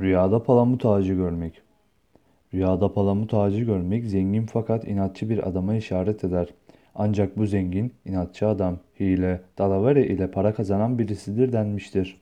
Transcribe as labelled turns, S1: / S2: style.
S1: Rüyada palamut ağacı görmek. Rüyada palamut ağacı görmek zengin fakat inatçı bir adama işaret eder. Ancak bu zengin, inatçı adam, hile, dalavere ile para kazanan birisidir denmiştir.